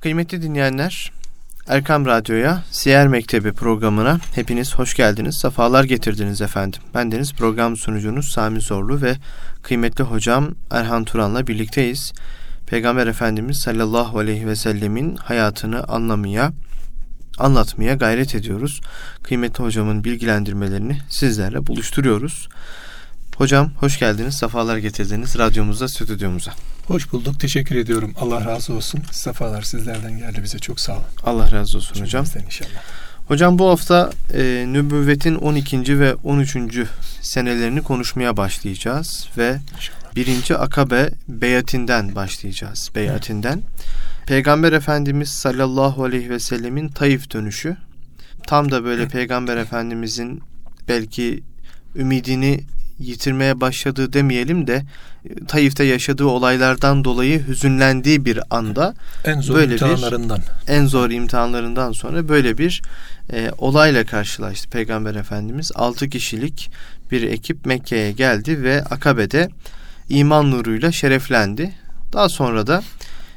Kıymetli dinleyenler, Erkam Radyo'ya, Siyer Mektebi programına hepiniz hoş geldiniz, sefalar getirdiniz efendim. Bendeniz program sunucunuz Sami Zorlu ve kıymetli hocam Erhan Turan'la birlikteyiz. Peygamber Efendimiz sallallahu aleyhi ve sellemin hayatını anlamaya, anlatmaya gayret ediyoruz. Kıymetli hocamın bilgilendirmelerini sizlerle buluşturuyoruz. Hocam hoş geldiniz, sefalar getirdiniz radyomuza, stüdyomuza. Hoş bulduk. Teşekkür ediyorum. Allah razı olsun. Sefalar sizlerden geldi bize. Çok sağ olun. Allah razı olsun hocam. inşallah. Hocam bu hafta e, nübüvvetin 12. ve 13. senelerini konuşmaya başlayacağız ve inşallah. birinci akabe beyatinden başlayacağız. Beyatinden. Evet. Peygamber Efendimiz sallallahu aleyhi ve sellemin Taif dönüşü. Tam da böyle Peygamber Efendimizin belki ümidini yitirmeye başladığı demeyelim de Taif'te yaşadığı olaylardan dolayı hüzünlendiği bir anda en zor böyle imtihanlarından bir, en zor imtihanlarından sonra böyle bir e, olayla karşılaştı Peygamber Efendimiz. 6 kişilik bir ekip Mekke'ye geldi ve Akabe'de iman nuruyla şereflendi. Daha sonra da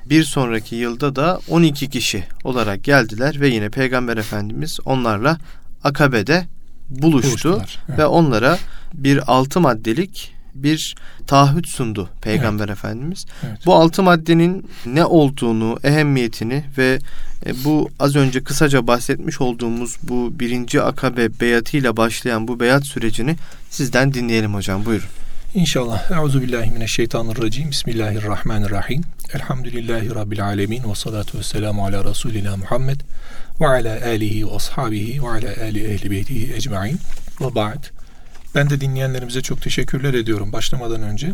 bir sonraki yılda da 12 kişi olarak geldiler ve yine Peygamber Efendimiz onlarla Akabe'de buluştu ve onlara bir altı maddelik bir taahhüt sundu Peygamber evet. Efendimiz. Evet. Bu altı maddenin ne olduğunu, ehemmiyetini ve e, bu az önce kısaca bahsetmiş olduğumuz bu birinci akabe beyatıyla başlayan bu beyat sürecini sizden dinleyelim hocam. Buyurun. İnşallah. Euzu billahi mineşşeytanirracim. Bismillahirrahmanirrahim. Elhamdülillahi rabbil alamin ve salatu vesselamu ala rasulina Muhammed ve ala alihi ve ashabihi ve ala ali ehli beytihi ecmaîn. Ve ba'd. Ben de dinleyenlerimize çok teşekkürler ediyorum başlamadan önce.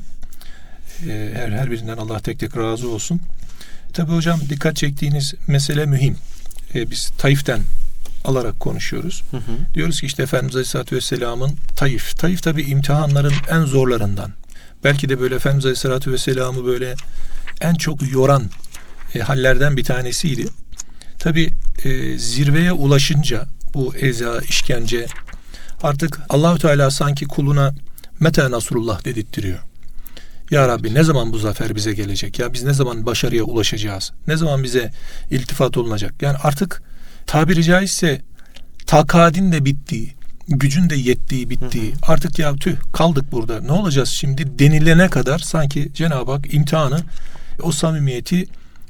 Ee, her, her birinden Allah tek tek razı olsun. Tabi hocam dikkat çektiğiniz mesele mühim. Ee, biz Taif'ten alarak konuşuyoruz. Hı hı. Diyoruz ki işte Efendimiz Aleyhisselatü Vesselam'ın Taif. Taif tabi imtihanların en zorlarından. Belki de böyle Efendimiz Aleyhisselatü Vesselam'ı böyle en çok yoran e, hallerden bir tanesiydi. Tabi e, zirveye ulaşınca bu eza, işkence, Artık Allahü Teala sanki kuluna meta nasrullah dedirtiyor. Ya Rabbi ne zaman bu zafer bize gelecek? Ya biz ne zaman başarıya ulaşacağız? Ne zaman bize iltifat olunacak? Yani artık tabiri caizse takadin de bittiği, gücün de yettiği, bittiği. Hı hı. Artık ya tüh kaldık burada. Ne olacağız şimdi denilene kadar sanki Cenab-ı Hak imtihanı, o samimiyeti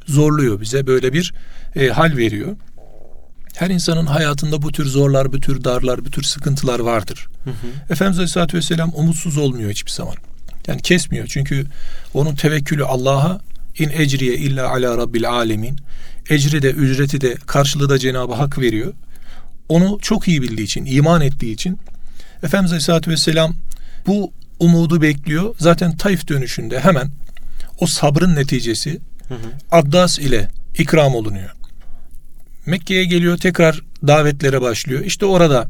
zorluyor bize. Böyle bir e, hal veriyor. Her insanın hayatında bu tür zorlar, bu tür darlar, bu tür sıkıntılar vardır. Hı hı. Efendimiz Aleyhisselatü Vesselam umutsuz olmuyor hiçbir zaman. Yani kesmiyor çünkü onun tevekkülü Allah'a in ecriye illa ala rabbil alemin. Ecri de ücreti de karşılığı da Cenab-ı Hak veriyor. Onu çok iyi bildiği için, iman ettiği için Efendimiz Aleyhisselatü Vesselam bu umudu bekliyor. Zaten Taif dönüşünde hemen o sabrın neticesi hı hı. Addas ile ikram olunuyor. Mekke'ye geliyor tekrar davetlere başlıyor. İşte orada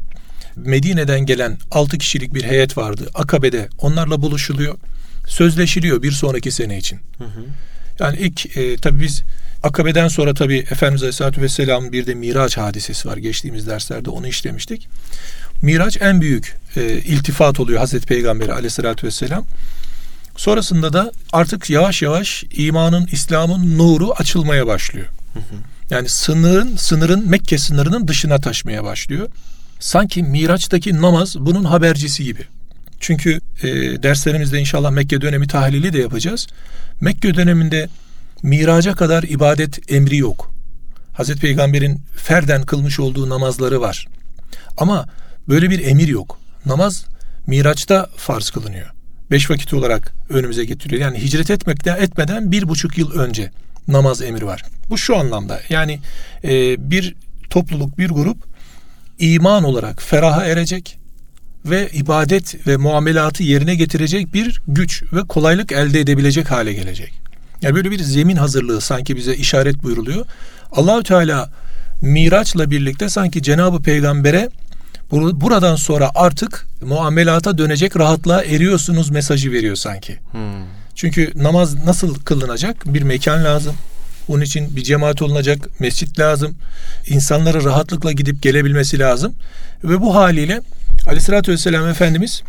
Medine'den gelen 6 kişilik bir heyet vardı. Akabe'de onlarla buluşuluyor. Sözleşiliyor bir sonraki sene için. Hı hı. Yani ilk e, tabii biz Akabe'den sonra tabii Efendimiz Aleyhisselatü Vesselam'ın bir de Miraç hadisesi var. Geçtiğimiz derslerde onu işlemiştik. Miraç en büyük e, iltifat oluyor Hazreti Peygamber Aleyhisselatü Vesselam. Sonrasında da artık yavaş yavaş imanın, İslam'ın nuru açılmaya başlıyor. Hı hı. Yani sınırın sınırın Mekke sınırının dışına taşmaya başlıyor. Sanki Miraç'taki namaz bunun habercisi gibi. Çünkü e, derslerimizde inşallah Mekke dönemi tahlili de yapacağız. Mekke döneminde miraca kadar ibadet emri yok. Hazreti Peygamber'in ferden kılmış olduğu namazları var. Ama böyle bir emir yok. Namaz Miraç'ta farz kılınıyor. Beş vakit olarak önümüze getiriyor. Yani hicret etmekten etmeden bir buçuk yıl önce namaz emri var. Bu şu anlamda yani e, bir topluluk bir grup iman olarak feraha erecek ve ibadet ve muamelatı yerine getirecek bir güç ve kolaylık elde edebilecek hale gelecek. Yani böyle bir zemin hazırlığı sanki bize işaret buyuruluyor. Allahü Teala Miraç'la birlikte sanki Cenab-ı Peygamber'e buradan sonra artık muamelata dönecek rahatlığa eriyorsunuz mesajı veriyor sanki. Hmm. Çünkü namaz nasıl kılınacak? Bir mekan lazım. Onun için bir cemaat olunacak, mescit lazım. İnsanlara rahatlıkla gidip gelebilmesi lazım. Ve bu haliyle Aleyhisselatü Vesselam Efendimiz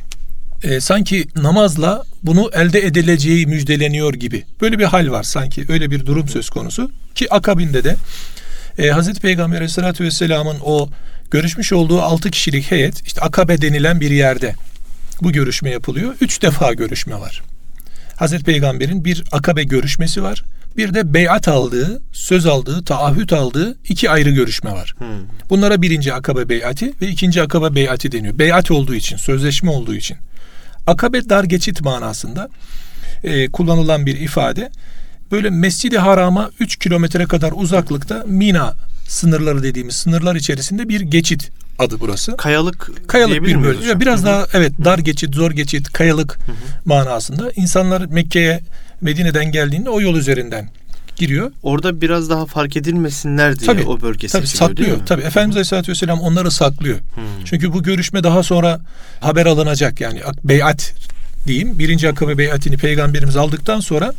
e, sanki namazla bunu elde edileceği müjdeleniyor gibi. Böyle bir hal var sanki. Öyle bir durum söz konusu. Ki akabinde de e, Hazreti Peygamber Aleyhisselatü Vesselam'ın o görüşmüş olduğu altı kişilik heyet işte Akabe denilen bir yerde bu görüşme yapılıyor. Üç defa görüşme var. Hazreti Peygamber'in bir akabe görüşmesi var. Bir de beyat aldığı, söz aldığı, taahhüt aldığı iki ayrı görüşme var. Hmm. Bunlara birinci akabe beyati ve ikinci akabe beyati deniyor. Beyat olduğu için, sözleşme olduğu için. Akabe dar geçit manasında e, kullanılan bir ifade. Böyle Mescid-i Haram'a 3 kilometre kadar uzaklıkta Mina sınırları dediğimiz sınırlar içerisinde bir geçit adı burası. Kayalık kayalık bir bölge. Biraz Hı-hı. daha evet dar geçit, zor geçit, kayalık Hı-hı. manasında. İnsanlar Mekke'ye Medine'den geldiğinde o yol üzerinden giriyor. Orada biraz daha fark edilmesinler diye tabii, o bölge tabii, saklıyor. Tabii Efendimiz Aleyhisselatü Vesselam onları saklıyor. Hmm. Çünkü bu görüşme daha sonra haber alınacak. Yani beyat diyeyim. Birinci akabe beyatini peygamberimiz aldıktan sonra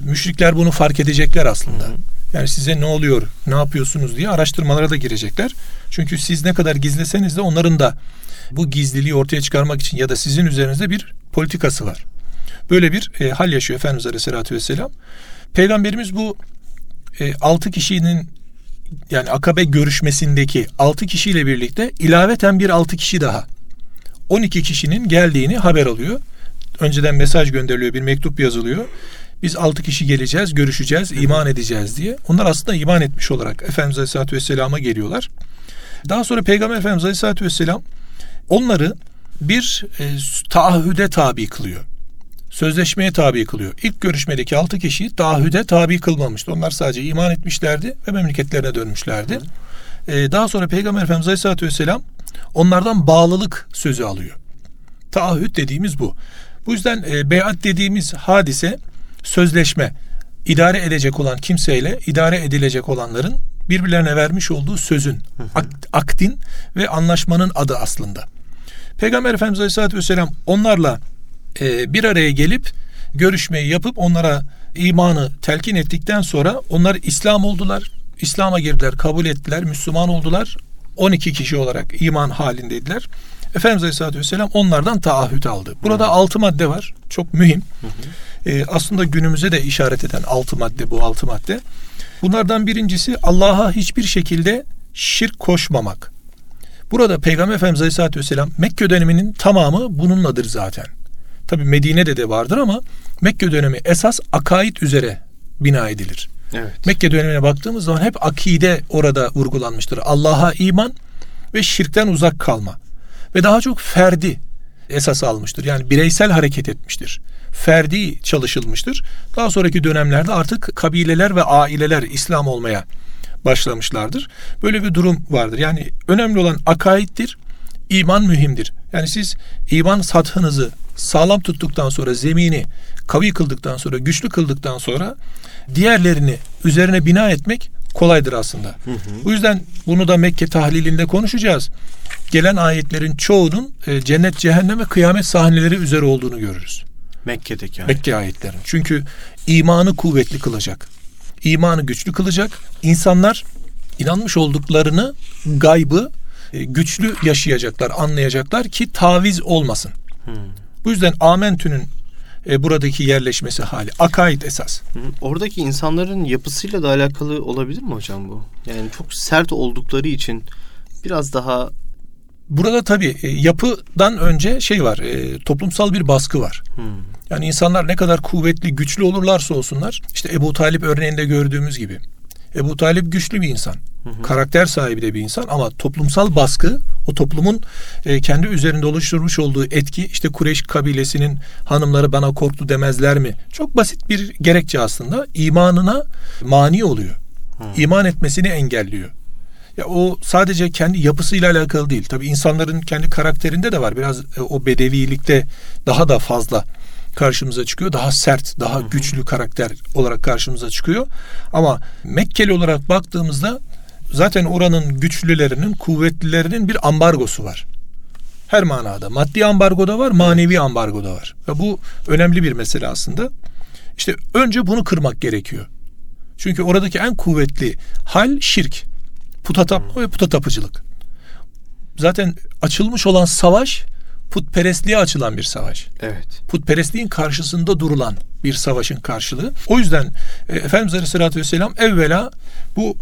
müşrikler bunu fark edecekler aslında. Hmm. Yani size ne oluyor, ne yapıyorsunuz diye araştırmalara da girecekler. Çünkü siz ne kadar gizleseniz de onların da bu gizliliği ortaya çıkarmak için ya da sizin üzerinizde bir politikası var. Böyle bir e, hal yaşıyor Efendimiz Aleyhisselatü Vesselam. Peygamberimiz bu e, 6 kişinin yani akabe görüşmesindeki 6 kişiyle birlikte ilaveten bir 6 kişi daha 12 kişinin geldiğini haber alıyor. Önceden mesaj gönderiliyor, bir mektup yazılıyor. Biz 6 kişi geleceğiz, görüşeceğiz, iman edeceğiz diye. Onlar aslında iman etmiş olarak Efendimiz Aleyhisselatü Vesselam'a geliyorlar. Daha sonra Peygamber Efendimiz Aleyhisselatü Vesselam onları bir e, taahhüde tabi kılıyor sözleşmeye tabi kılıyor. İlk görüşmedeki altı kişi taahhüde tabi kılmamıştı. Onlar sadece iman etmişlerdi ve memleketlerine dönmüşlerdi. Ee, daha sonra Peygamber Efendimiz Aleyhisselatü Vesselam onlardan bağlılık sözü alıyor. Taahhüt dediğimiz bu. Bu yüzden e, beyat dediğimiz hadise sözleşme. idare edecek olan kimseyle idare edilecek olanların birbirlerine vermiş olduğu sözün, akdin ve anlaşmanın adı aslında. Peygamber Efendimiz Aleyhisselatü Vesselam onlarla e, bir araya gelip görüşmeyi yapıp onlara imanı telkin ettikten sonra onlar İslam oldular. İslam'a girdiler, kabul ettiler, Müslüman oldular. 12 kişi olarak iman halindeydiler. Efendimiz Aleyhisselatü Vesselam onlardan taahhüt aldı. Burada hı. altı madde var. Çok mühim. Hı hı. Ee, aslında günümüze de işaret eden altı madde bu altı madde. Bunlardan birincisi Allah'a hiçbir şekilde şirk koşmamak. Burada Peygamber Efendimiz Aleyhisselatü Vesselam Mekke döneminin tamamı bununladır zaten. Tabi Medine'de de vardır ama Mekke dönemi esas akaid üzere bina edilir. Evet. Mekke dönemine baktığımız zaman hep akide orada vurgulanmıştır. Allah'a iman ve şirkten uzak kalma. Ve daha çok ferdi esas almıştır. Yani bireysel hareket etmiştir. Ferdi çalışılmıştır. Daha sonraki dönemlerde artık kabileler ve aileler İslam olmaya başlamışlardır. Böyle bir durum vardır. Yani önemli olan akaiddir. İman mühimdir. Yani siz iman sathınızı sağlam tuttuktan sonra zemini kavi kıldıktan sonra güçlü kıldıktan sonra diğerlerini üzerine bina etmek kolaydır aslında. Hı hı. Bu yüzden bunu da Mekke tahlilinde konuşacağız. Gelen ayetlerin çoğunun e, cennet, cehennem ve kıyamet sahneleri üzeri olduğunu görürüz. Mekke'deki ayet. Mekke ayetlerin. Çünkü imanı kuvvetli kılacak. İmanı güçlü kılacak. İnsanlar inanmış olduklarını gaybı e, güçlü yaşayacaklar, anlayacaklar ki taviz olmasın. Hmm. Bu yüzden Amentü'nün e, buradaki yerleşmesi hali. Akaid esas. Oradaki insanların yapısıyla da alakalı olabilir mi hocam bu? Yani çok sert oldukları için biraz daha Burada tabii e, yapıdan önce şey var, e, toplumsal bir baskı var. Hmm. Yani insanlar ne kadar kuvvetli, güçlü olurlarsa olsunlar, işte Ebu Talip örneğinde gördüğümüz gibi. Ebu Talip güçlü bir insan. Hı hı. Karakter sahibi de bir insan ama toplumsal baskı o toplumun e, kendi üzerinde oluşturmuş olduğu etki işte Kureyş kabilesinin hanımları bana korktu demezler mi? Çok basit bir gerekçe aslında imanına mani oluyor. Hı. İman etmesini engelliyor. Ya o sadece kendi yapısıyla alakalı değil. Tabii insanların kendi karakterinde de var. Biraz e, o bedevilikte daha da fazla karşımıza çıkıyor. Daha sert, daha güçlü karakter olarak karşımıza çıkıyor. Ama Mekkeli olarak baktığımızda zaten oranın güçlülerinin, kuvvetlilerinin bir ambargosu var. Her manada. Maddi ambargo da var, manevi ambargo da var. Ve bu önemli bir mesele aslında. İşte önce bunu kırmak gerekiyor. Çünkü oradaki en kuvvetli hal şirk. Puta tapma ve puta tapıcılık. Zaten açılmış olan savaş putperestliğe açılan bir savaş. Evet. Putperestliğin karşısında durulan bir savaşın karşılığı. O yüzden e, Efendimiz Aleyhisselatü Vesselam evvela bu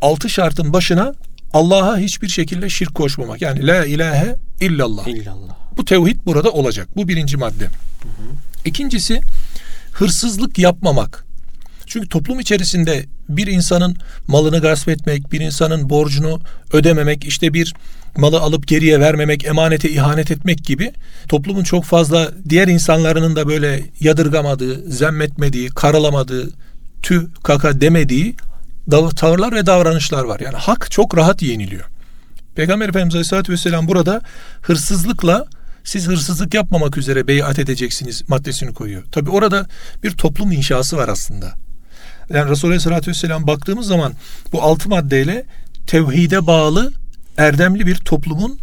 altı şartın başına Allah'a hiçbir şekilde şirk koşmamak. Yani la ilahe illallah. İllallah. Bu tevhid burada olacak. Bu birinci madde. İkincisi hırsızlık yapmamak. Çünkü toplum içerisinde bir insanın malını gasp etmek, bir insanın borcunu ödememek, işte bir malı alıp geriye vermemek, emanete ihanet etmek gibi toplumun çok fazla diğer insanların da böyle yadırgamadığı, zemmetmediği, karalamadığı, tü kaka demediği tavırlar ve davranışlar var. Yani hak çok rahat yeniliyor. Peygamber Efendimiz Aleyhisselatü Vesselam burada hırsızlıkla siz hırsızlık yapmamak üzere beyat edeceksiniz maddesini koyuyor. Tabi orada bir toplum inşası var aslında. Yani Resulullah Aleyhisselatü Vesselam baktığımız zaman bu altı maddeyle tevhide bağlı erdemli bir toplumun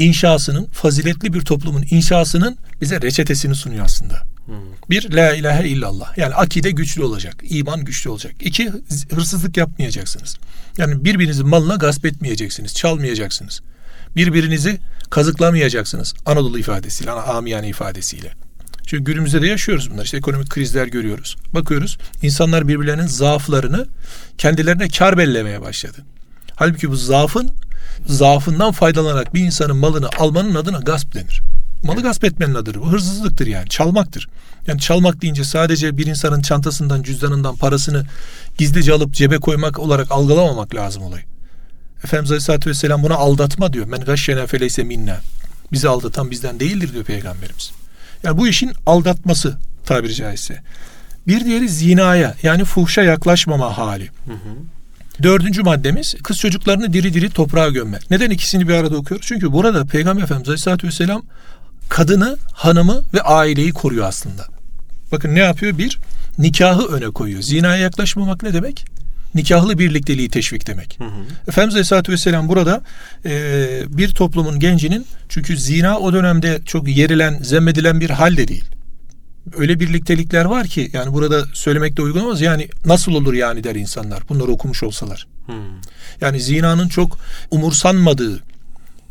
inşasının, faziletli bir toplumun inşasının bize reçetesini sunuyor aslında. Hmm. Bir, la ilahe illallah. Yani akide güçlü olacak, iman güçlü olacak. İki, hırsızlık yapmayacaksınız. Yani birbirinizin malına gasp etmeyeceksiniz, çalmayacaksınız. Birbirinizi kazıklamayacaksınız. Anadolu ifadesiyle, amiyane ifadesiyle. Çünkü günümüzde de yaşıyoruz bunlar. İşte ekonomik krizler görüyoruz. Bakıyoruz insanlar birbirlerinin zaaflarını kendilerine kar bellemeye başladı. Halbuki bu zaafın zaafından faydalanarak bir insanın malını almanın adına gasp denir. Malı gasp etmenin adıdır. Bu hırsızlıktır yani. Çalmaktır. Yani çalmak deyince sadece bir insanın çantasından, cüzdanından parasını gizlice alıp cebe koymak olarak algılamamak lazım olayı. Efendimiz Aleyhisselatü Vesselam buna aldatma diyor. Men gashşena feleyse minna. Bizi aldatan bizden değildir diyor Peygamberimiz. Yani bu işin aldatması tabiri caizse. Bir diğeri zinaya yani fuhşa yaklaşmama hali. Hı hı. Dördüncü maddemiz kız çocuklarını diri diri toprağa gömme. Neden ikisini bir arada okuyoruz? Çünkü burada Peygamber Efendimiz Aleyhisselatü Vesselam kadını, hanımı ve aileyi koruyor aslında. Bakın ne yapıyor? Bir, nikahı öne koyuyor. Zinaya yaklaşmamak ne demek? nikahlı birlikteliği teşvik demek. Hı hı. Efendimiz Aleyhisselatü Vesselam burada e, bir toplumun gencinin çünkü zina o dönemde çok yerilen, zemmedilen bir hal de değil. Öyle birliktelikler var ki yani burada söylemek de uygun olmaz. Yani nasıl olur yani der insanlar bunları okumuş olsalar. Hı. Yani zinanın çok umursanmadığı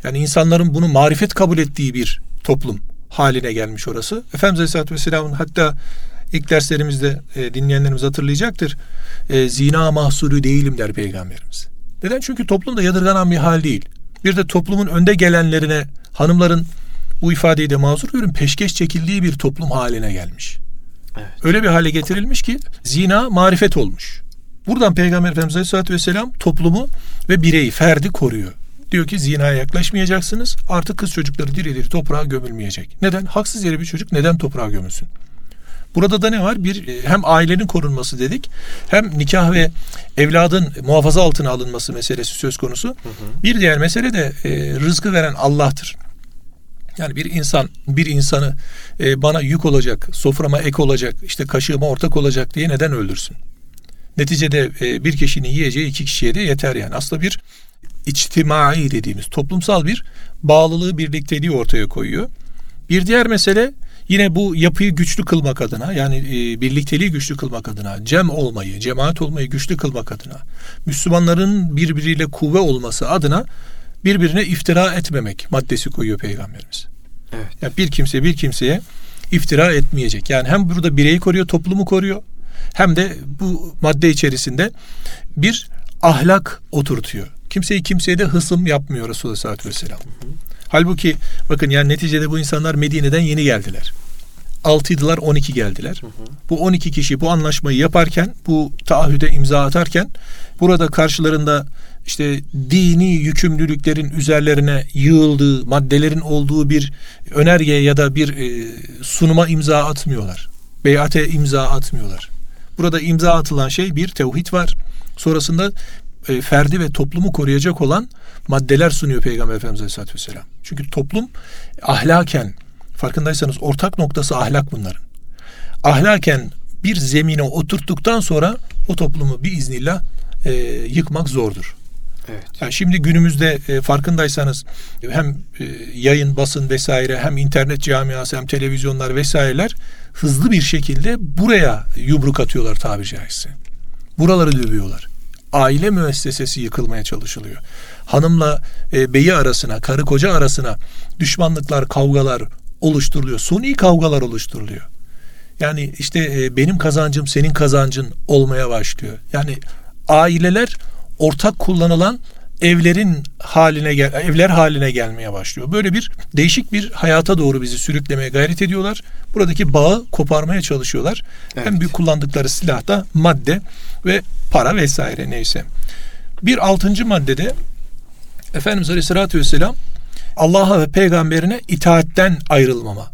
yani insanların bunu marifet kabul ettiği bir toplum haline gelmiş orası. Efendimiz Aleyhisselatü Vesselam'ın hatta ilk derslerimizde e, dinleyenlerimiz hatırlayacaktır. E, zina mahsulü değilim der Peygamberimiz. Neden? Çünkü toplumda yadırganan bir hal değil. Bir de toplumun önde gelenlerine hanımların bu ifadeyi de mazur görün peşkeş çekildiği bir toplum haline gelmiş. Evet. Öyle bir hale getirilmiş ki zina marifet olmuş. Buradan Peygamber Efendimiz Aleyhisselatü Vesselam toplumu ve bireyi, ferdi koruyor. Diyor ki zinaya yaklaşmayacaksınız. Artık kız çocukları diri diri toprağa gömülmeyecek. Neden? Haksız yere bir çocuk neden toprağa gömülsün? Burada da ne var? Bir e, hem ailenin korunması dedik, hem nikah ve evladın muhafaza altına alınması meselesi söz konusu. Hı hı. Bir diğer mesele de e, rızkı veren Allah'tır. Yani bir insan bir insanı e, bana yük olacak, soframa ek olacak, işte kaşığıma ortak olacak diye neden öldürsün? Neticede e, bir kişinin yiyeceği iki kişiye de yeter yani. Aslında bir içtimai dediğimiz toplumsal bir bağlılığı, birlikteliği ortaya koyuyor. Bir diğer mesele Yine bu yapıyı güçlü kılmak adına yani e, birlikteliği güçlü kılmak adına, cem olmayı, cemaat olmayı güçlü kılmak adına, Müslümanların birbiriyle kuvve olması adına birbirine iftira etmemek maddesi koyuyor Peygamberimiz. Evet. Yani bir kimse bir kimseye iftira etmeyecek. Yani hem burada bireyi koruyor, toplumu koruyor. Hem de bu madde içerisinde bir ahlak oturtuyor. Kimseyi kimseye de hısım yapmıyor Resulullah sallallahu aleyhi ve sellem. Halbuki bakın yani neticede bu insanlar Medine'den yeni geldiler. 6'ydılar 12 geldiler. Hı hı. Bu 12 kişi bu anlaşmayı yaparken bu taahhüde imza atarken burada karşılarında işte dini yükümlülüklerin üzerlerine yığıldığı maddelerin olduğu bir önerge ya da bir e, sunuma imza atmıyorlar. Beyate imza atmıyorlar. Burada imza atılan şey bir tevhid var. Sonrasında e, ferdi ve toplumu koruyacak olan maddeler sunuyor Peygamber Efendimiz Aleyhisselatü Vesselam. Çünkü toplum ahlaken farkındaysanız ortak noktası ahlak bunların. Ahlaken bir zemine oturttuktan sonra o toplumu bir iznillah e, yıkmak zordur. Evet. Yani şimdi günümüzde e, farkındaysanız hem e, yayın, basın vesaire hem internet camiası hem televizyonlar vesaireler hızlı bir şekilde buraya yumruk atıyorlar tabiri caizse. Buraları dövüyorlar. aile müessesesi yıkılmaya çalışılıyor. Hanımla e, beyi arasına, karı koca arasına düşmanlıklar, kavgalar oluşturuluyor. Suni kavgalar oluşturuluyor. Yani işte e, benim kazancım senin kazancın olmaya başlıyor. Yani aileler ortak kullanılan evlerin haline gel evler haline gelmeye başlıyor. Böyle bir değişik bir hayata doğru bizi sürüklemeye gayret ediyorlar. Buradaki bağı koparmaya çalışıyorlar. Evet. Hem büyük kullandıkları silah da madde ve para vesaire neyse. Bir altıncı maddede Efendimiz Aleyhisselatü Vesselam Allah'a ve peygamberine itaatten ayrılmama.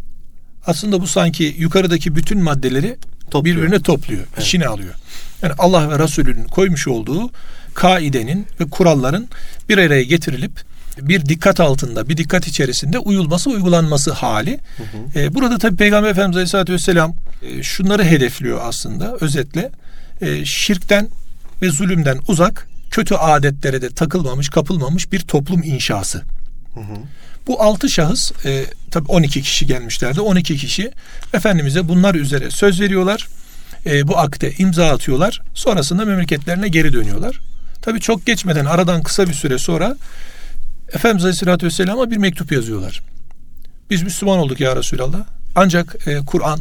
Aslında bu sanki yukarıdaki bütün maddeleri topluyor. birbirine topluyor, evet. içine alıyor. Yani Allah ve Resulünün koymuş olduğu kaidenin ve kuralların bir araya getirilip bir dikkat altında, bir dikkat içerisinde uyulması, uygulanması hali. Hı hı. Ee, burada tabi Peygamber Efendimiz Aleyhisselatü Vesselam e, şunları hedefliyor aslında özetle. E, şirkten ve zulümden uzak, kötü adetlere de takılmamış, kapılmamış bir toplum inşası. Hı hı. Bu altı şahıs, e, tabi 12 kişi gelmişlerdi. 12 kişi Efendimiz'e bunlar üzere söz veriyorlar. E, bu akte imza atıyorlar. Sonrasında memleketlerine geri dönüyorlar. Tabi çok geçmeden aradan kısa bir süre sonra Efendimiz Aleyhisselatü Vesselam'a bir mektup yazıyorlar. Biz Müslüman olduk ya Resulallah. Ancak e, Kur'an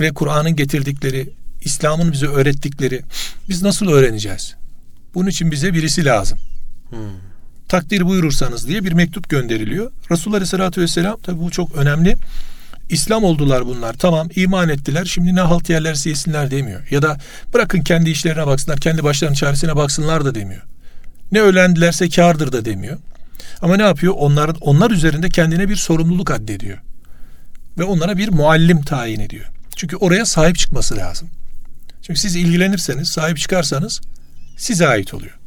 ve Kur'an'ın getirdikleri, İslam'ın bize öğrettikleri biz nasıl öğreneceğiz? Bunun için bize birisi lazım. Hmm. Takdir buyurursanız diye bir mektup gönderiliyor. Resulullah Aleyhisselatü Vesselam tabi bu çok önemli. İslam oldular bunlar. Tamam iman ettiler. Şimdi ne halt yerlerse yesinler demiyor. Ya da bırakın kendi işlerine baksınlar. Kendi başlarının çaresine baksınlar da demiyor. Ne öğrendilerse kardır da demiyor. Ama ne yapıyor? Onlar, onlar üzerinde kendine bir sorumluluk addediyor. Ve onlara bir muallim tayin ediyor. Çünkü oraya sahip çıkması lazım. Çünkü siz ilgilenirseniz, sahip çıkarsanız size ait oluyor.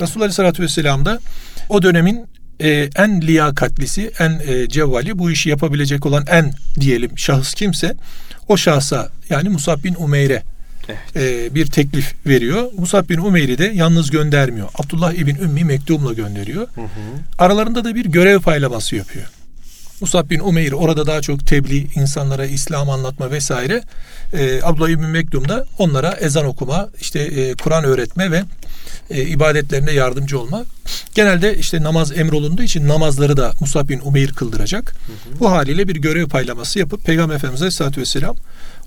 Resulullah Aleyhisselatü Vesselam da o dönemin e, en liyakatlisi, en e, cevvali, bu işi yapabilecek olan en diyelim şahıs kimse o şahsa yani Musab bin Umeyr'e evet. e, bir teklif veriyor. Musab bin Umeyr'i de yalnız göndermiyor. Abdullah ibn Ümmi mektubla gönderiyor. Hı hı. Aralarında da bir görev paylaması yapıyor. Musab bin Umeyr orada daha çok tebliğ, insanlara İslam anlatma vesaire. E, Abdullah İbni Mektum da onlara ezan okuma, işte e, Kur'an öğretme ve e, ibadetlerine yardımcı olma. Genelde işte namaz emrolunduğu için namazları da Musab bin Umeyr kıldıracak. Hı hı. Bu haliyle bir görev paylaması yapıp Peygamber Efendimiz Aleyhisselatü Vesselam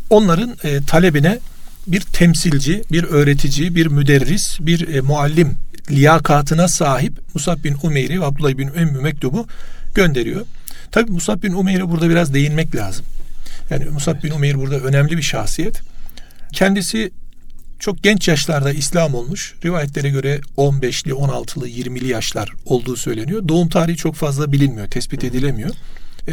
onların e, talebine bir temsilci, bir öğretici, bir müderris, bir e, muallim liyakatına sahip Musab bin Umeyr'i ve Abdullah bin Ümmü Mektub'u gönderiyor. Tabi Musab bin Umeyr'e burada biraz değinmek lazım. Yani Musab bin Umeyr burada önemli bir şahsiyet. Kendisi çok genç yaşlarda İslam olmuş. Rivayetlere göre 15'li, 16'lı, 20'li yaşlar olduğu söyleniyor. Doğum tarihi çok fazla bilinmiyor, tespit edilemiyor.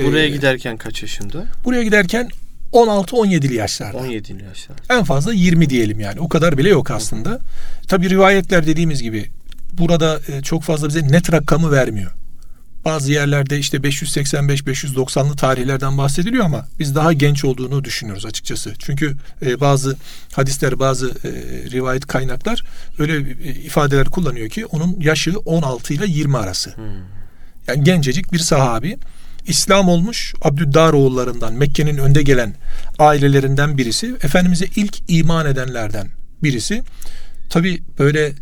Buraya ee, giderken kaç yaşında? Buraya giderken 16-17'li yaşlarda. 17'li yaşlar. En fazla 20 diyelim yani. O kadar bile yok aslında. Tabi rivayetler dediğimiz gibi burada e, çok fazla bize net rakamı vermiyor. Bazı yerlerde işte 585-590'lı tarihlerden bahsediliyor ama biz daha genç olduğunu düşünüyoruz açıkçası. Çünkü e, bazı hadisler, bazı e, rivayet kaynaklar öyle e, ifadeler kullanıyor ki onun yaşı 16 ile 20 arası. Hmm. Yani gencecik bir sahabi. İslam olmuş Abdüddar oğullarından Mekke'nin önde gelen ailelerinden birisi. Efendimiz'e ilk iman edenlerden birisi. Tabi böyle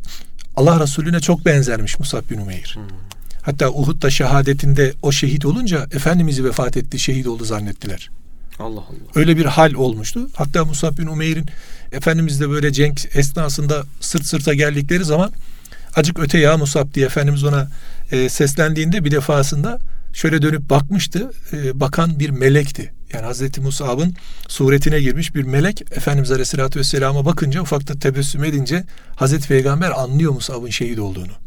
Allah Resulüne çok benzermiş Musab bin Umeyr. Hmm. Hatta Uhud'da şehadetinde o şehit olunca Efendimiz'i vefat etti, şehit oldu zannettiler. Allah Allah. Öyle bir hal olmuştu. Hatta Musab bin Umeyr'in Efendimiz'le böyle cenk esnasında sırt sırta geldikleri zaman acık öte ya Musab diye Efendimiz ona e, seslendiğinde bir defasında şöyle dönüp bakmıştı. E, bakan bir melekti. Yani Hazreti Musab'ın suretine girmiş bir melek Efendimiz Aleyhisselatü Vesselam'a bakınca ufakta tebessüm edince Hazreti Peygamber anlıyor Musab'ın şehit olduğunu.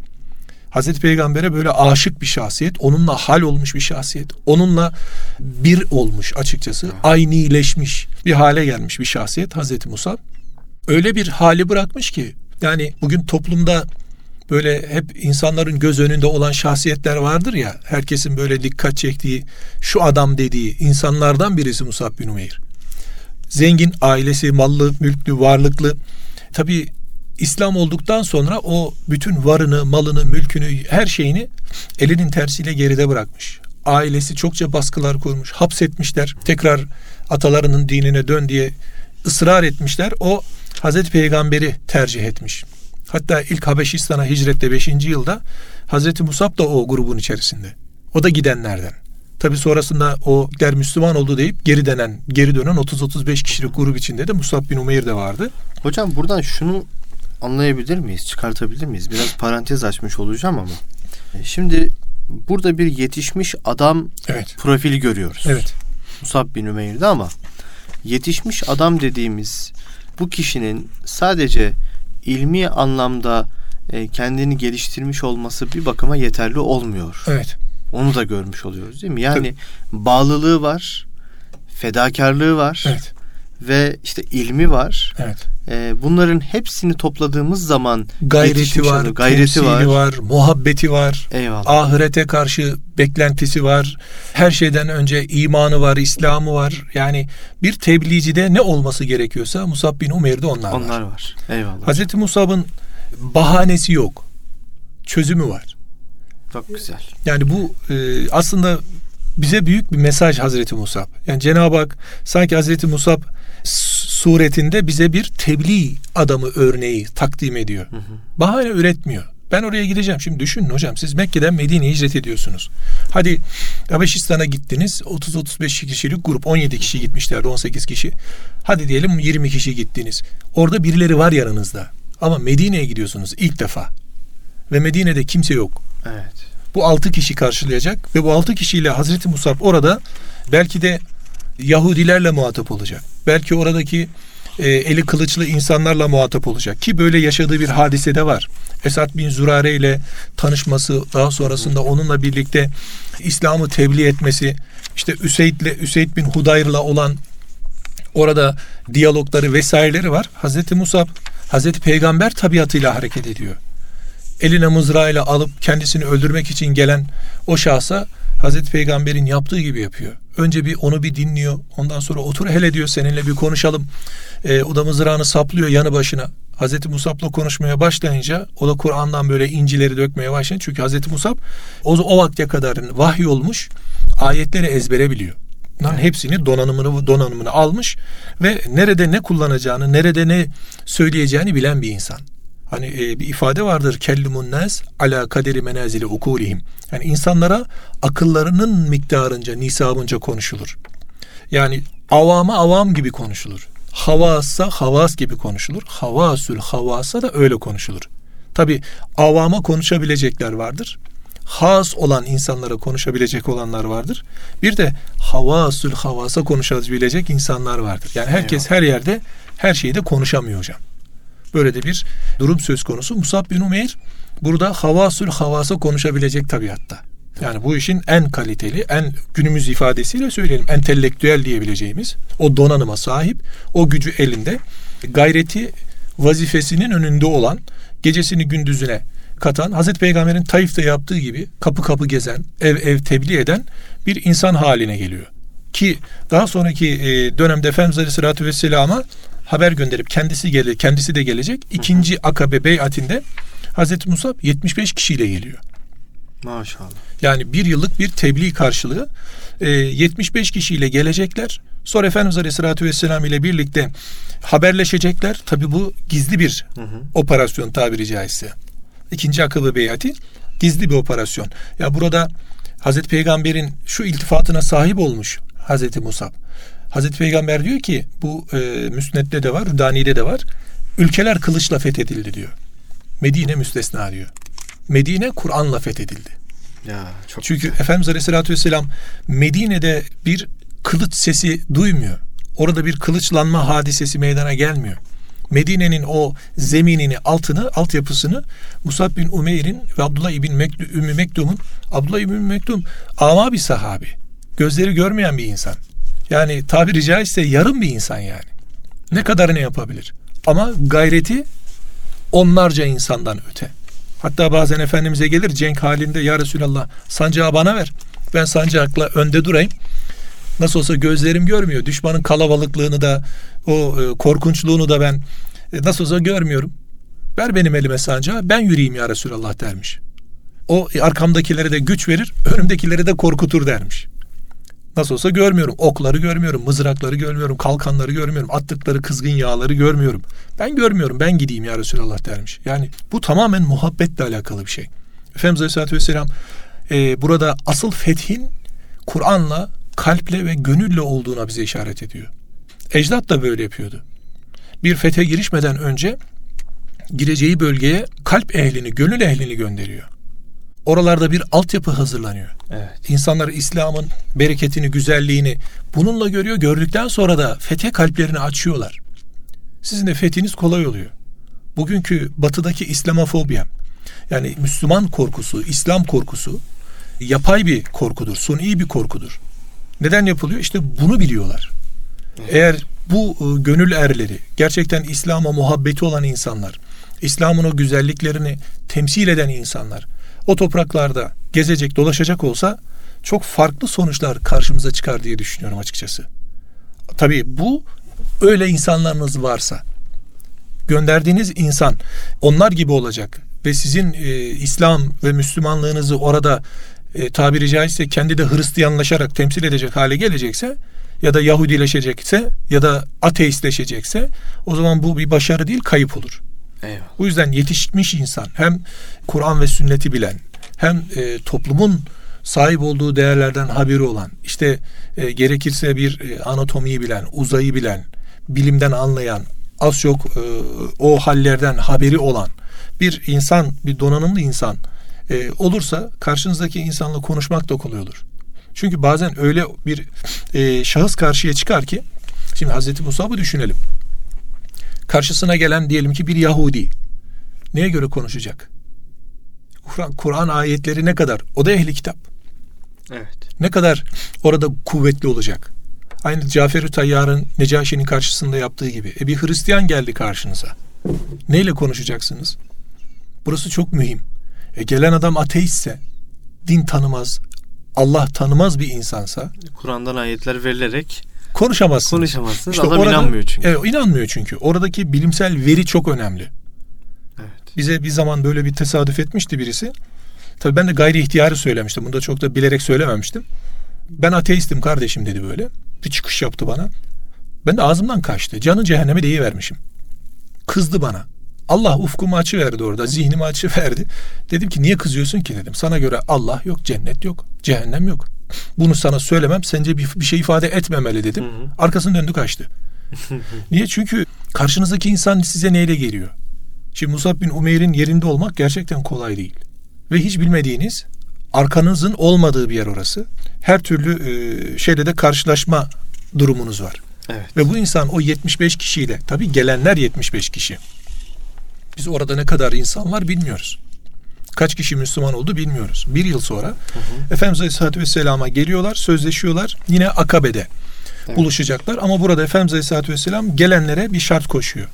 Hazreti Peygamber'e böyle aşık bir şahsiyet, onunla hal olmuş bir şahsiyet, onunla bir olmuş açıkçası, aynileşmiş bir hale gelmiş bir şahsiyet Hazreti Musa. Öyle bir hali bırakmış ki yani bugün toplumda böyle hep insanların göz önünde olan şahsiyetler vardır ya, herkesin böyle dikkat çektiği, şu adam dediği insanlardan birisi Musab bin Umeyr. Zengin, ailesi, mallı, mülklü, varlıklı. Tabii İslam olduktan sonra o bütün varını, malını, mülkünü, her şeyini elinin tersiyle geride bırakmış. Ailesi çokça baskılar kurmuş, hapsetmişler. Tekrar atalarının dinine dön diye ısrar etmişler. O Hazreti Peygamber'i tercih etmiş. Hatta ilk Habeşistan'a hicrette 5. yılda Hazreti Musab da o grubun içerisinde. O da gidenlerden. Tabi sonrasında o der Müslüman oldu deyip geri denen, geri dönen 30-35 kişilik grup içinde de Musab bin Umeyr de vardı. Hocam buradan şunu anlayabilir miyiz, çıkartabilir miyiz? Biraz parantez açmış olacağım ama. Şimdi burada bir yetişmiş adam evet. profili görüyoruz. Evet. Musab bin Ümeyr'de ama yetişmiş adam dediğimiz bu kişinin sadece ilmi anlamda e, kendini geliştirmiş olması bir bakıma yeterli olmuyor. Evet. Onu da görmüş oluyoruz değil mi? Yani Tabii. bağlılığı var, fedakarlığı var. Evet. Ve işte ilmi var. Evet. Ee, bunların hepsini topladığımız zaman gayreti var, olur, gayreti var, var, muhabbeti var. Eyvallah. Ahirete karşı beklentisi var. Her şeyden önce imanı var, İslam'ı var. Yani bir tebliğcide ne olması gerekiyorsa Musab bin Umeyr'de onlar, onlar var. Onlar var. Eyvallah. Hazreti Musab'ın bahanesi yok. Çözümü var. Çok güzel. Yani bu e, aslında bize büyük bir mesaj Hazreti Musab. Yani Cenab-ı Hak sanki Hazreti Musab suretinde bize bir tebliğ adamı örneği takdim ediyor. Hı hı. Bahane üretmiyor. Ben oraya gideceğim. Şimdi düşünün hocam siz Mekke'den Medine'ye hicret ediyorsunuz. Hadi Habeşistan'a gittiniz. 30-35 kişilik grup 17 kişi gitmişlerdi 18 kişi. Hadi diyelim 20 kişi gittiniz. Orada birileri var yanınızda. Ama Medine'ye gidiyorsunuz ilk defa. Ve Medine'de kimse yok. Evet. Bu altı kişi karşılayacak ve bu altı kişiyle Hazreti Musab orada belki de Yahudilerle muhatap olacak. Belki oradaki e, eli kılıçlı insanlarla muhatap olacak ki böyle yaşadığı bir hadise de var. Esad bin Zürare ile tanışması, daha sonrasında onunla birlikte İslam'ı tebliğ etmesi, işte Üseyd ile Üseyd bin Hudayr'la olan orada diyalogları vesaireleri var. Hazreti Musab, Hazreti Peygamber tabiatıyla hareket ediyor eline mızrağıyla alıp kendisini öldürmek için gelen o şahsa Hazreti Peygamber'in yaptığı gibi yapıyor. Önce bir onu bir dinliyor. Ondan sonra otur hele diyor seninle bir konuşalım. Ee, o da mızrağını saplıyor yanı başına. Hazreti Musab'la konuşmaya başlayınca o da Kur'an'dan böyle incileri dökmeye başlayınca çünkü Hazreti Musab o, o vakte kadar vahiy olmuş ayetleri ezbere biliyor. Bunların hepsini donanımını donanımını almış ve nerede ne kullanacağını, nerede ne söyleyeceğini bilen bir insan. Hani e, bir ifade vardır kellumun nas ala kaderi menazili ukulihim. Yani insanlara akıllarının miktarınca, nisabınca konuşulur. Yani avama avam gibi konuşulur. Havassa havas gibi konuşulur. Havasül havasa da öyle konuşulur. Tabi avama konuşabilecekler vardır. Has olan insanlara konuşabilecek olanlar vardır. Bir de havasül havasa konuşabilecek insanlar vardır. Yani herkes her yerde her şeyi de konuşamıyor hocam. Böyle de bir durum söz konusu. Musab bin Umeyr burada havasül havasa konuşabilecek tabiatta. Yani bu işin en kaliteli, en günümüz ifadesiyle söyleyelim, entelektüel diyebileceğimiz o donanıma sahip, o gücü elinde, gayreti vazifesinin önünde olan, gecesini gündüzüne katan, Hazreti Peygamber'in Taif'te yaptığı gibi kapı kapı gezen, ev ev tebliğ eden bir insan haline geliyor. Ki daha sonraki e, dönemde Efendimiz Aleyhisselatü Vesselam'a haber gönderip kendisi gelir, kendisi de gelecek. İkinci akabe beyatinde Hazreti Musab 75 kişiyle geliyor. Maşallah. Yani bir yıllık bir tebliğ karşılığı e, 75 kişiyle gelecekler. Sonra Efendimiz Aleyhisselatü Vesselam ile birlikte haberleşecekler. Tabi bu gizli bir hı hı. operasyon tabiri caizse. İkinci akıllı beyati gizli bir operasyon. Ya burada Hazreti Peygamber'in şu iltifatına sahip olmuş Hazreti Musab. Hazreti Peygamber diyor ki bu e, Müsned'de de var, Rudani'de de var. Ülkeler kılıçla fethedildi diyor. Medine müstesna diyor. Medine Kur'an'la fethedildi. Ya, çok Çünkü güzel. Efendimiz Aleyhisselatü Vesselam Medine'de bir kılıç sesi duymuyor. Orada bir kılıçlanma hadisesi meydana gelmiyor. Medine'nin o zeminini, altını, altyapısını Musab bin Umeyr'in ve Abdullah ibn Mekdum, Ümmü Mektum'un Abdullah ibn Mektum ama bir sahabi. Gözleri görmeyen bir insan. Yani tabiri caizse yarım bir insan yani. Ne kadarını yapabilir? Ama gayreti onlarca insandan öte. Hatta bazen Efendimiz'e gelir cenk halinde ya Resulallah sancağı bana ver. Ben sancakla önde durayım. Nasıl olsa gözlerim görmüyor. Düşmanın kalabalıklığını da o e, korkunçluğunu da ben e, nasıl olsa görmüyorum. Ver benim elime sancağı ben yürüyeyim ya Resulallah dermiş. O arkamdakilere de güç verir, önümdekileri de korkutur dermiş. Nasıl olsa görmüyorum. Okları görmüyorum, mızrakları görmüyorum, kalkanları görmüyorum, attıkları kızgın yağları görmüyorum. Ben görmüyorum, ben gideyim ya Resulallah dermiş. Yani bu tamamen muhabbetle alakalı bir şey. Efendimiz Aleyhisselatü Vesselam e, burada asıl fethin Kur'an'la, kalple ve gönülle olduğuna bize işaret ediyor. Ecdat da böyle yapıyordu. Bir fethe girişmeden önce gireceği bölgeye kalp ehlini, gönül ehlini gönderiyor. Oralarda bir altyapı hazırlanıyor. Evet. İnsanlar İslam'ın bereketini, güzelliğini bununla görüyor. Gördükten sonra da fethe kalplerini açıyorlar. Sizin de fethiniz kolay oluyor. Bugünkü batıdaki İslamofobya yani Müslüman korkusu, İslam korkusu yapay bir korkudur, suni bir korkudur. Neden yapılıyor? İşte bunu biliyorlar. Eğer bu e, gönül erleri gerçekten İslam'a muhabbeti olan insanlar, İslam'ın o güzelliklerini temsil eden insanlar o topraklarda gezecek, dolaşacak olsa çok farklı sonuçlar karşımıza çıkar diye düşünüyorum açıkçası. Tabii bu öyle insanlarınız varsa gönderdiğiniz insan onlar gibi olacak ve sizin e, İslam ve Müslümanlığınızı orada e, tabiri caizse kendi de Hristiyanlaşarak temsil edecek hale gelecekse ya da Yahudileşecekse ya da ateistleşecekse o zaman bu bir başarı değil kayıp olur. Eyvallah. Bu yüzden yetişmiş insan hem Kur'an ve sünneti bilen hem e, toplumun sahip olduğu değerlerden haberi olan işte e, gerekirse bir e, anatomiyi bilen, uzayı bilen, bilimden anlayan, az çok e, o hallerden haberi olan bir insan, bir donanımlı insan e, olursa karşınızdaki insanla konuşmak da kolay olur. Çünkü bazen öyle bir e, şahıs karşıya çıkar ki şimdi Hazreti Musab'ı düşünelim. Karşısına gelen diyelim ki bir Yahudi. Neye göre konuşacak? Kur'an, Kur'an ayetleri ne kadar? O da ehli kitap. Evet. Ne kadar orada kuvvetli olacak? Aynı Cafer-ü Tayyar'ın Necaşi'nin karşısında yaptığı gibi. E bir Hristiyan geldi karşınıza. Neyle konuşacaksınız? Burası çok mühim. E gelen adam ateistse, din tanımaz, Allah tanımaz bir insansa Kur'an'dan ayetler verilerek konuşamazsınız. konuşamazsınız. İşte Adam orada- inanmıyor çünkü. Evet, inanmıyor çünkü. Oradaki bilimsel veri çok önemli. Evet. Bize bir zaman böyle bir tesadüf etmişti birisi. Tabii ben de gayri ihtiyarı söylemiştim. Bunu da çok da bilerek söylememiştim. Ben ateistim kardeşim dedi böyle. Bir çıkış yaptı bana. Ben de ağzımdan kaçtı. Canı cehenneme deyivermişim. Kızdı bana. Allah ufkumu açı verdi orada. Zihnimi açı verdi. Dedim ki niye kızıyorsun ki dedim. Sana göre Allah yok, cennet yok, cehennem yok. Bunu sana söylemem sence bir, bir şey ifade etmemeli dedim. Hı hı. Arkasını döndü kaçtı. Niye? Çünkü karşınızdaki insan size neyle geliyor? Şimdi Musab bin Umeyr'in yerinde olmak gerçekten kolay değil. Ve hiç bilmediğiniz, arkanızın olmadığı bir yer orası. Her türlü e, şeyle de karşılaşma durumunuz var. Evet. Ve bu insan o 75 kişiyle, tabii gelenler 75 kişi. Biz orada ne kadar insan var bilmiyoruz. Kaç kişi Müslüman oldu bilmiyoruz. Bir yıl sonra Efendimiz Aleyhisselatü Vesselam'a geliyorlar, sözleşiyorlar. Yine Akabe'de Evet. buluşacaklar. Ama burada Efendimiz Aleyhisselatü Vesselam gelenlere bir şart koşuyor.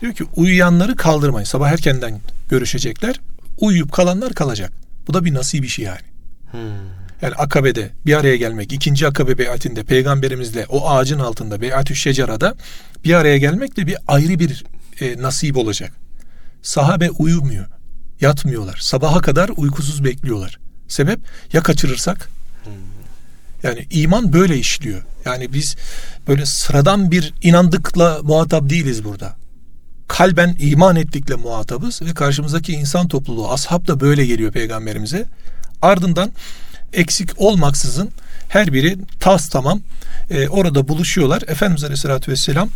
Diyor ki uyuyanları kaldırmayın. Sabah erkenden görüşecekler. Uyuyup kalanlar kalacak. Bu da bir nasip işi yani. Hmm. Yani Akabe'de bir araya gelmek, ikinci Akabe beyatinde peygamberimizle o ağacın altında beyatü şecerada bir araya gelmek de bir ayrı bir e, nasip olacak. Sahabe uyumuyor, yatmıyorlar. Sabaha kadar uykusuz bekliyorlar. Sebep ya kaçırırsak? Yani iman böyle işliyor. Yani biz böyle sıradan bir inandıkla muhatap değiliz burada. Kalben iman ettikle muhatabız ve karşımızdaki insan topluluğu, ashab da böyle geliyor peygamberimize. Ardından eksik olmaksızın her biri tas tamam e, orada buluşuyorlar. Efendimiz Aleyhisselatü Vesselam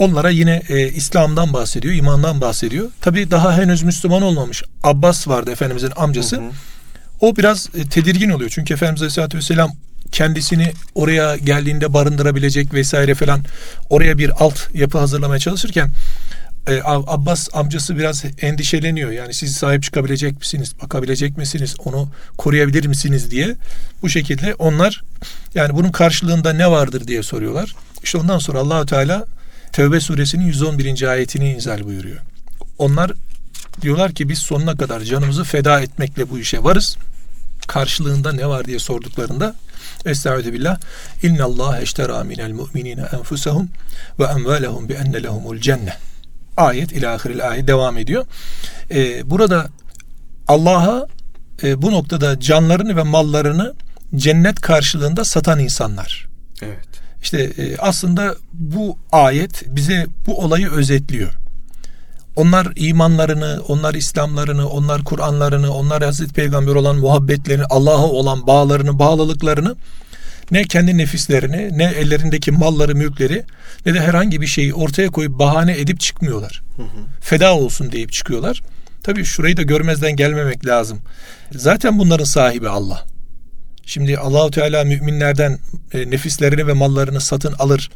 onlara yine e, İslam'dan bahsediyor, imandan bahsediyor. Tabi daha henüz Müslüman olmamış Abbas vardı Efendimizin amcası. Hı hı. O biraz e, tedirgin oluyor. Çünkü Efendimiz Aleyhisselatü Vesselam kendisini oraya geldiğinde barındırabilecek vesaire falan oraya bir alt yapı hazırlamaya çalışırken e, Ab- Abbas amcası biraz endişeleniyor. Yani siz sahip çıkabilecek misiniz? Bakabilecek misiniz? Onu koruyabilir misiniz diye. Bu şekilde onlar yani bunun karşılığında ne vardır diye soruyorlar. İşte ondan sonra Allahü Teala Tevbe suresinin 111. ayetini inzal buyuruyor. Onlar diyorlar ki biz sonuna kadar canımızı feda etmekle bu işe varız. Karşılığında ne var diye sorduklarında Estaizu billah. İnna Allah eştera minel mu'minine enfusahum ve emvalehum bi enne lehumul cennet. Ayet ila ahiril ayet devam ediyor. Ee, burada Allah'a e, bu noktada canlarını ve mallarını cennet karşılığında satan insanlar. Evet. İşte e, aslında bu ayet bize bu olayı özetliyor. Onlar imanlarını, onlar İslamlarını, onlar Kur'anlarını, onlar Hazreti Peygamber olan muhabbetlerini, Allah'a olan bağlarını, bağlılıklarını ne kendi nefislerini, ne ellerindeki malları, mülkleri ne de herhangi bir şeyi ortaya koyup bahane edip çıkmıyorlar. Hı hı. Feda olsun deyip çıkıyorlar. Tabii şurayı da görmezden gelmemek lazım. Zaten bunların sahibi Allah. Şimdi Allahu Teala müminlerden e, nefislerini ve mallarını satın alır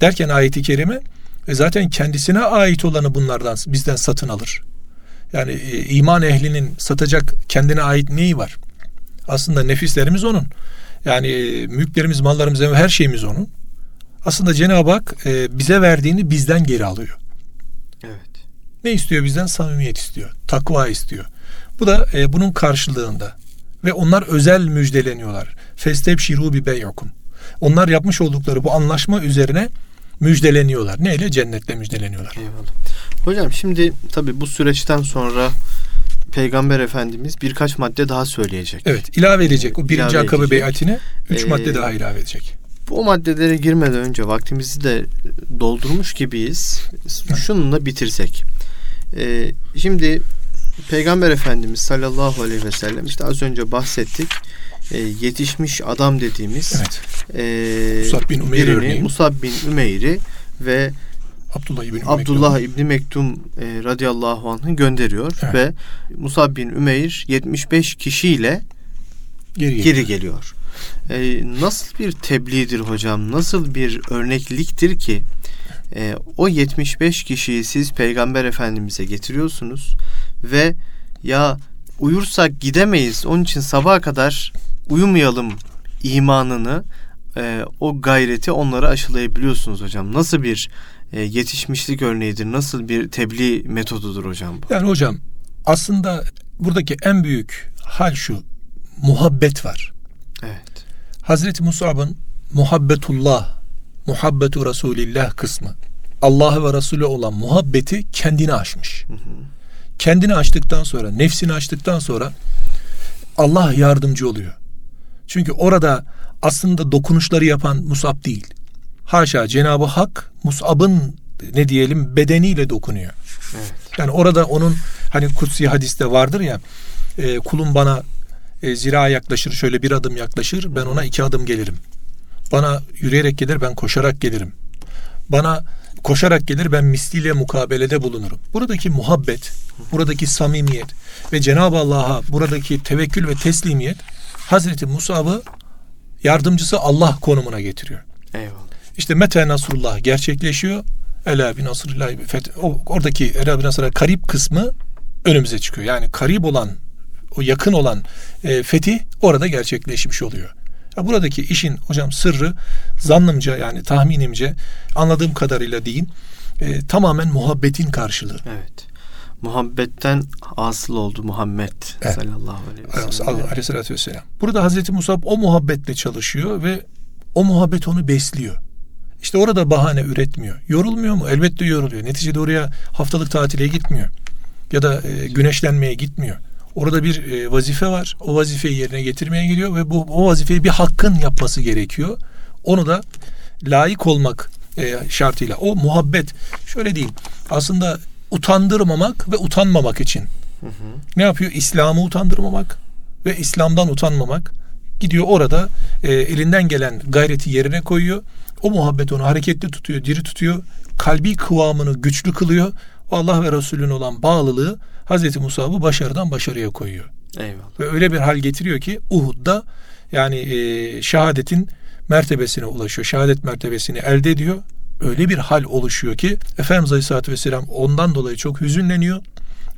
derken ayeti kerime e, zaten kendisine ait olanı bunlardan bizden satın alır. Yani e, iman ehlinin satacak kendine ait neyi var? Aslında nefislerimiz onun. Yani e, mülklerimiz, mallarımız, her şeyimiz onun. Aslında Cenab-ı Hak e, bize verdiğini bizden geri alıyor. Evet. Ne istiyor bizden? Samimiyet istiyor. Takva istiyor. Bu da e, bunun karşılığında. Ve onlar özel müjdeleniyorlar. Festebşiru bi beyukum. Onlar yapmış oldukları bu anlaşma üzerine müjdeleniyorlar. Neyle? Cennetle müjdeleniyorlar. Eyvallah. Hocam şimdi tabi bu süreçten sonra Peygamber Efendimiz birkaç madde daha söyleyecek. Evet ilave edecek. O birinci İlave akabe edecek. beyatine üç Ee, madde daha ilave edecek. Bu maddelere girmeden önce vaktimizi de doldurmuş gibiyiz. Şununla bitirsek. Ee, şimdi Peygamber Efendimiz sallallahu aleyhi ve sellem işte az önce bahsettik. Ee, yetişmiş adam dediğimiz Evet. ee, Musab bin birini. Musab bin Ümeyr'i ve Abdullah İbni Abdullah İbni Mektum e, radıyallahu anh'ı gönderiyor Evet. ve Musab bin Ümeyr 75 kişiyle geri, geri geliyor. E, nasıl bir tebliğdir hocam? Nasıl bir örnekliktir ki e, o 75 kişiyi siz Peygamber Efendimiz'e getiriyorsunuz ve ya uyursak gidemeyiz onun için sabaha kadar uyumayalım imanını e, o gayreti onlara aşılayabiliyorsunuz hocam. Nasıl bir e, yetişmişlik örneğidir? Nasıl bir tebliğ metodudur hocam bu? Yani hocam aslında buradaki en büyük hal şu. Muhabbet var. Evet. Hazreti Musab'ın muhabbetullah, muhabbetu Resulillah kısmı. Allah'a ve Resulü olan muhabbeti kendini aşmış. Hı hı. Kendini açtıktan sonra, nefsini açtıktan sonra Allah yardımcı oluyor. Çünkü orada aslında dokunuşları yapan Musab değil. Haşa Cenab-ı Hak Musab'ın ne diyelim bedeniyle dokunuyor. Evet. Yani orada onun hani kutsi hadiste vardır ya e, kulum bana e, zira yaklaşır şöyle bir adım yaklaşır ben ona iki adım gelirim. Bana yürüyerek gelir ben koşarak gelirim. Bana koşarak gelir ben misliyle mukabelede bulunurum. Buradaki muhabbet, buradaki samimiyet ve Cenab-ı Allah'a buradaki tevekkül ve teslimiyet Hazreti Musab'ı yardımcısı Allah konumuna getiriyor. Eyvallah. İşte mete nasrullah gerçekleşiyor. Ela bin nasrullah oradaki Ela bin nasrullah karib kısmı önümüze çıkıyor. Yani karib olan o yakın olan e, fetih orada gerçekleşmiş oluyor. Ya buradaki işin hocam sırrı zannımca yani tahminimce anladığım kadarıyla diyeyim e, tamamen muhabbetin karşılığı. Evet. Muhabbetten asıl oldu Muhammed Evet. sallallahu aleyhi ve sellem. Aleyhissalatü vesselam. Burada Hazreti Musab o muhabbetle çalışıyor ve o muhabbet onu besliyor. İşte orada bahane üretmiyor. Yorulmuyor mu? Elbette yoruluyor. Neticede oraya haftalık tatile gitmiyor. Ya da e, güneşlenmeye gitmiyor. Orada bir e, vazife var. O vazifeyi yerine getirmeye gidiyor ve bu o vazifeyi bir hakkın yapması gerekiyor. Onu da layık olmak e, şartıyla. O muhabbet şöyle diyeyim. Aslında utandırmamak ve utanmamak için Hı hı. ne yapıyor? İslam'ı utandırmamak ve İslam'dan utanmamak. Gidiyor orada e, elinden gelen gayreti yerine koyuyor. O muhabbet onu hareketli tutuyor, diri tutuyor. Kalbi kıvamını güçlü kılıyor. O Allah ve Resulüne olan bağlılığı Hazreti Musab'ı başarıdan başarıya koyuyor. Eyvallah. Ve öyle bir hal getiriyor ki Uhud'da yani e, şehadetin mertebesine ulaşıyor. Şehadet mertebesini elde ediyor. Öyle bir hal oluşuyor ki Efendimiz Aleyhisselatü Vesselam ondan dolayı çok hüzünleniyor.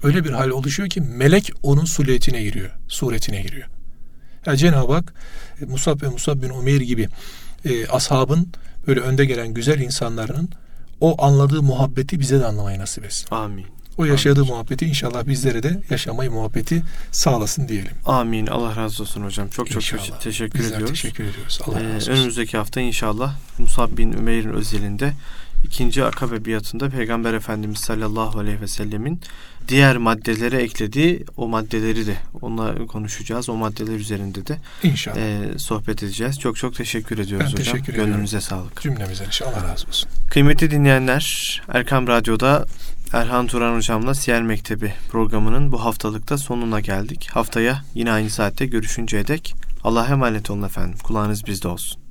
Öyle bir hal oluşuyor ki melek onun suretine giriyor. Suretine giriyor. Yani Cenab-ı Hak e, Musab ve Musab bin Umeyr gibi e, ashabın böyle önde gelen güzel insanların o anladığı muhabbeti bize de anlamayı nasip etsin. Amin. O yaşadığı muhabbeti inşallah bizlere de yaşamayı muhabbeti sağlasın diyelim. Amin. Allah razı olsun hocam. Çok çok İnşallah. teşekkür Bizler ediyoruz. teşekkür ediyoruz. Allah Ee, razı olsun. önümüzdeki hafta inşallah Musab bin Ümeyr'in özelinde ikinci akabe biatında Peygamber Efendimiz sallallahu aleyhi ve sellemin diğer maddelere eklediği o maddeleri de onunla konuşacağız. O maddeler üzerinde de İnşallah. e, sohbet edeceğiz. Çok çok teşekkür ediyoruz Ben hocam. teşekkür ediyorum. Gönlünüze sağlık. Cümlemizden inşallah Allah razı olsun. Kıymetli dinleyenler, Erkam Radyo'da Erhan Turan Hocam'la Siyer Mektebi programının bu haftalıkta sonuna geldik. Haftaya yine aynı saatte görüşünceye dek Allah'a emanet olun efendim. Kulağınız bizde olsun.